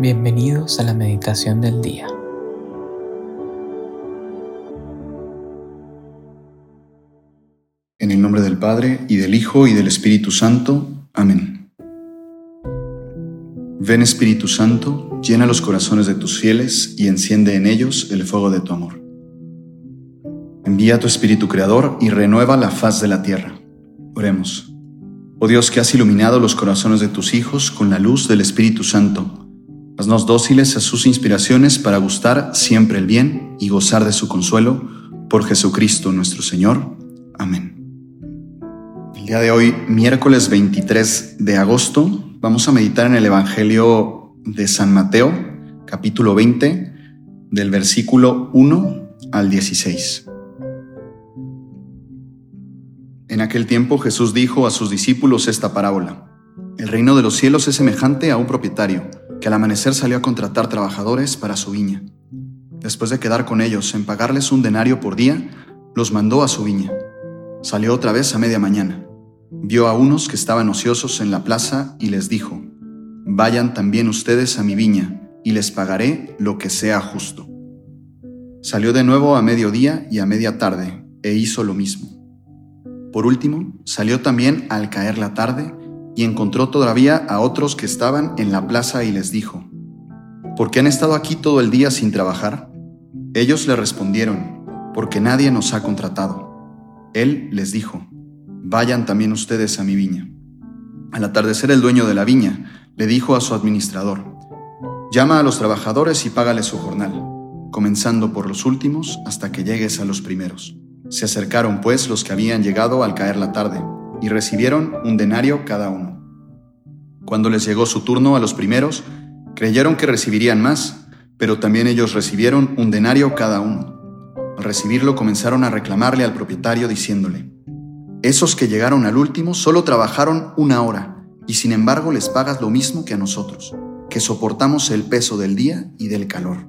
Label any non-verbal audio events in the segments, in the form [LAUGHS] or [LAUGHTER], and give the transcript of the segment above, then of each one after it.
Bienvenidos a la meditación del día. En el nombre del Padre, y del Hijo, y del Espíritu Santo. Amén. Ven Espíritu Santo, llena los corazones de tus fieles y enciende en ellos el fuego de tu amor. Envía tu Espíritu Creador y renueva la faz de la tierra. Oremos. Oh Dios que has iluminado los corazones de tus hijos con la luz del Espíritu Santo Haznos dóciles a sus inspiraciones para gustar siempre el bien y gozar de su consuelo por Jesucristo nuestro Señor. Amén. El día de hoy, miércoles 23 de agosto, vamos a meditar en el Evangelio de San Mateo, capítulo 20, del versículo 1 al 16. En aquel tiempo Jesús dijo a sus discípulos esta parábola. El reino de los cielos es semejante a un propietario que al amanecer salió a contratar trabajadores para su viña. Después de quedar con ellos en pagarles un denario por día, los mandó a su viña. Salió otra vez a media mañana. Vio a unos que estaban ociosos en la plaza y les dijo, Vayan también ustedes a mi viña, y les pagaré lo que sea justo. Salió de nuevo a mediodía y a media tarde, e hizo lo mismo. Por último, salió también al caer la tarde, y encontró todavía a otros que estaban en la plaza y les dijo, ¿por qué han estado aquí todo el día sin trabajar? Ellos le respondieron, porque nadie nos ha contratado. Él les dijo, vayan también ustedes a mi viña. Al atardecer el dueño de la viña le dijo a su administrador, llama a los trabajadores y págales su jornal, comenzando por los últimos hasta que llegues a los primeros. Se acercaron pues los que habían llegado al caer la tarde y recibieron un denario cada uno. Cuando les llegó su turno a los primeros, creyeron que recibirían más, pero también ellos recibieron un denario cada uno. Al recibirlo comenzaron a reclamarle al propietario diciéndole, Esos que llegaron al último solo trabajaron una hora, y sin embargo les pagas lo mismo que a nosotros, que soportamos el peso del día y del calor.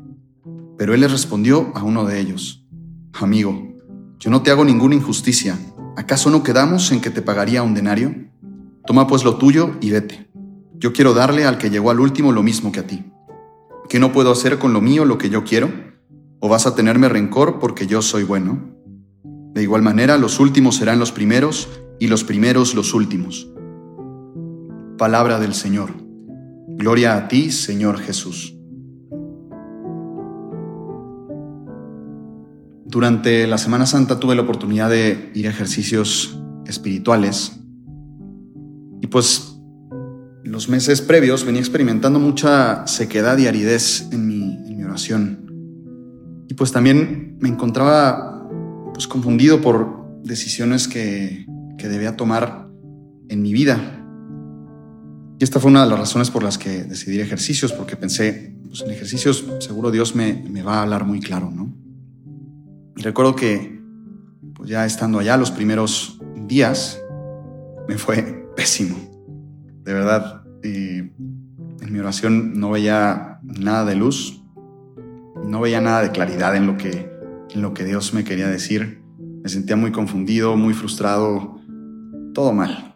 Pero él les respondió a uno de ellos, Amigo, yo no te hago ninguna injusticia ¿Acaso no quedamos en que te pagaría un denario? Toma pues lo tuyo y vete. Yo quiero darle al que llegó al último lo mismo que a ti. ¿Qué no puedo hacer con lo mío lo que yo quiero? ¿O vas a tenerme rencor porque yo soy bueno? De igual manera, los últimos serán los primeros y los primeros los últimos. Palabra del Señor. Gloria a ti, Señor Jesús. Durante la Semana Santa tuve la oportunidad de ir a ejercicios espirituales y pues los meses previos venía experimentando mucha sequedad y aridez en mi, oración. Y pues también me encontraba pues confundido por decisiones que, que debía tomar en mi vida. Y esta fue una de las razones por las que decidí ejercicios, porque pensé, pues en ejercicios seguro Dios me, me va a hablar muy claro, ¿no? Y recuerdo que, pues ya estando allá los primeros días, me fue [LAUGHS] pésimo. De verdad, eh, en mi oración no veía nada de luz, no veía nada de claridad en lo que, en lo que Dios me quería decir. Me sentía muy confundido, muy frustrado, todo mal.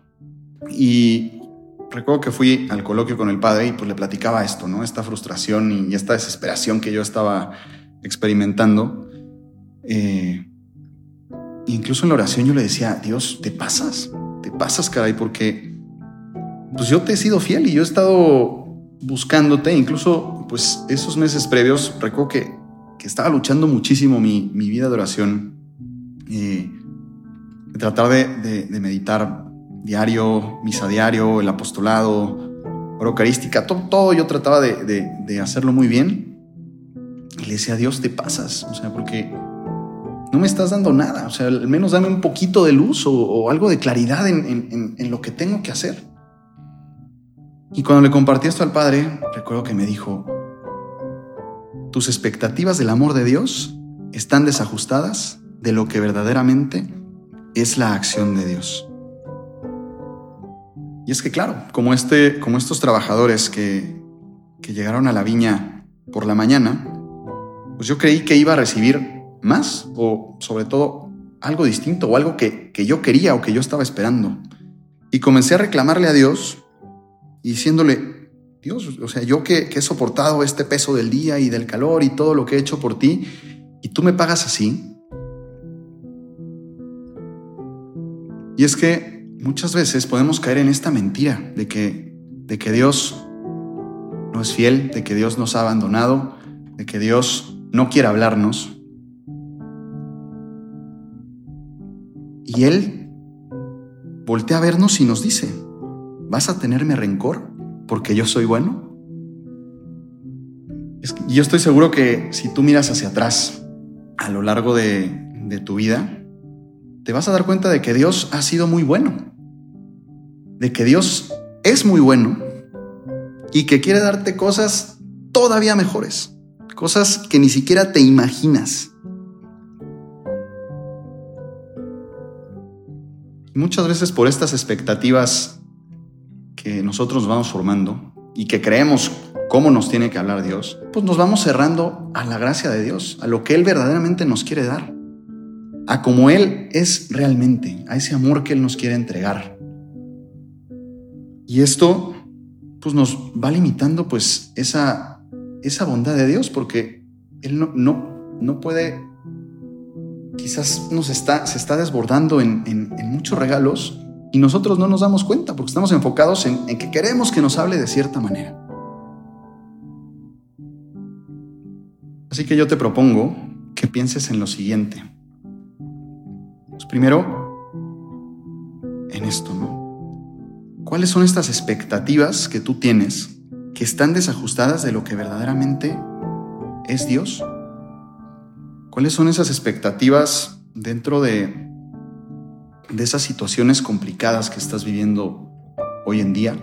Y recuerdo que fui al coloquio con el padre y pues le platicaba esto, ¿no? Esta frustración y esta desesperación que yo estaba experimentando. Eh, incluso en la oración yo le decía, Dios, te pasas, te pasas, caray, porque pues yo te he sido fiel y yo he estado buscándote, incluso pues esos meses previos, recuerdo que, estaba luchando muchísimo mi, vida de oración, eh, de tratar de, meditar diario, misa diario, el apostolado, eucarística, todo, todo yo trataba de, de hacerlo muy bien. Y le decía, Dios, te pasas, o sea, porque no me estás dando nada. O sea, al menos dame un poquito de luz o, algo de claridad en, lo que tengo que hacer. Y cuando le compartí esto al Padre, recuerdo que me dijo, tus expectativas del amor de Dios están desajustadas de lo que verdaderamente es la acción de Dios. Y es que claro, como, este, como estos trabajadores que, que llegaron a la viña por la mañana, pues yo creí que iba a recibir más o sobre todo algo distinto o algo que, yo quería o que yo estaba esperando. Y comencé a reclamarle a Dios diciéndole, Dios, o sea, yo que, que he soportado este peso del día y del calor y todo lo que he hecho por ti, y tú me pagas así. Y es que muchas veces podemos caer en esta mentira de que, de que Dios no es fiel, de que Dios nos ha abandonado, de que Dios no quiere hablarnos. Y Él voltea a vernos y nos dice, ¿vas a tenerme rencor porque yo soy bueno? yo estoy seguro que si tú miras hacia atrás a lo largo de, de tu vida, te vas a dar cuenta de que Dios ha sido muy bueno, de que Dios es muy bueno y que quiere darte cosas todavía mejores, cosas que ni siquiera te imaginas. Muchas veces por estas expectativas que nosotros vamos formando y que creemos cómo nos tiene que hablar Dios, pues nos vamos cerrando a la gracia de Dios, a lo que Él verdaderamente nos quiere dar, a como Él es realmente, a ese amor que Él nos quiere entregar. Y esto pues nos va limitando pues esa, esa bondad de Dios, porque Él no, no, no puede, quizás nos está, se está desbordando en, muchos regalos y nosotros no nos damos cuenta porque estamos enfocados en, en que queremos que nos hable de cierta manera. Así que yo te propongo que pienses en lo siguiente. Pues primero, en esto, ¿no? ¿Cuáles son estas expectativas que tú tienes que están desajustadas de lo que verdaderamente es Dios? ¿Cuáles son esas expectativas dentro de, de esas situaciones complicadas que estás viviendo hoy en día?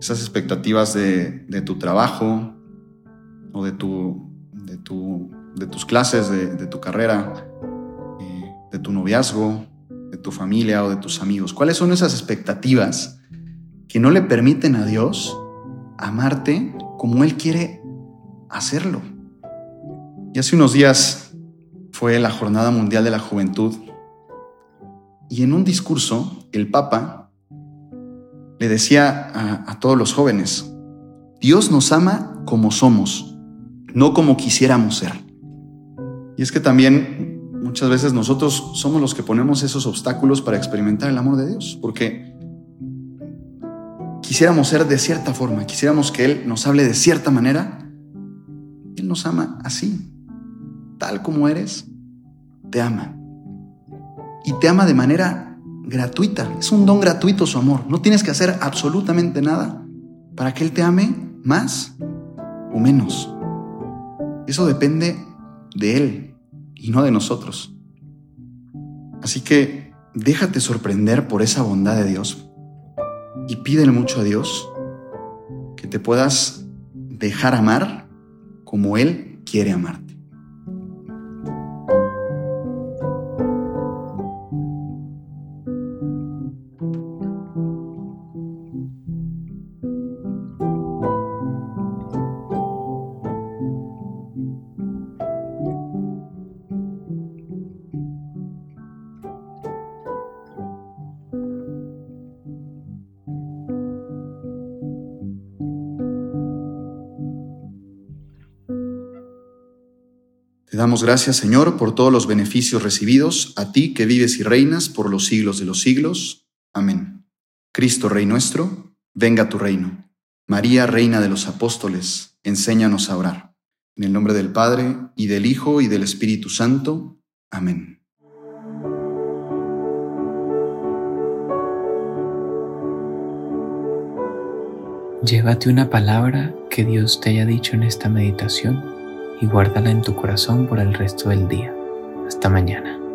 Esas expectativas de, tu trabajo o de, tu, de, tu, de tus clases, de, tu carrera, eh, de tu noviazgo, de tu familia o de tus amigos? ¿Cuáles son esas expectativas que no le permiten a Dios amarte como Él quiere hacerlo? Y hace unos días fue la Jornada Mundial de la Juventud y en un discurso el Papa le decía a, a todos los jóvenes, Dios nos ama como somos, no como quisiéramos ser. Y es que también muchas veces nosotros somos los que ponemos esos obstáculos para experimentar el amor de Dios, porque quisiéramos ser de cierta forma, quisiéramos que Él nos hable de cierta manera. Él nos ama así, tal como eres, te ama. Y te ama de manera gratuita, es un don gratuito su amor. No tienes que hacer absolutamente nada para que Él te ame más o menos. Eso depende de Él, y no de nosotros. Así que déjate sorprender por esa bondad de Dios y pídele mucho a Dios que te puedas dejar amar como Él quiere amarte. Damos gracias, Señor, por todos los beneficios recibidos, a ti que vives y reinas por los siglos de los siglos. Amén. Cristo, Rey nuestro, venga tu reino. María, Reina de los Apóstoles, enséñanos a orar. En el nombre del Padre, y del Hijo, y del Espíritu Santo. Amén. Llévate una palabra que Dios te haya dicho en esta meditación y guárdala en tu corazón por el resto del día. Hasta mañana.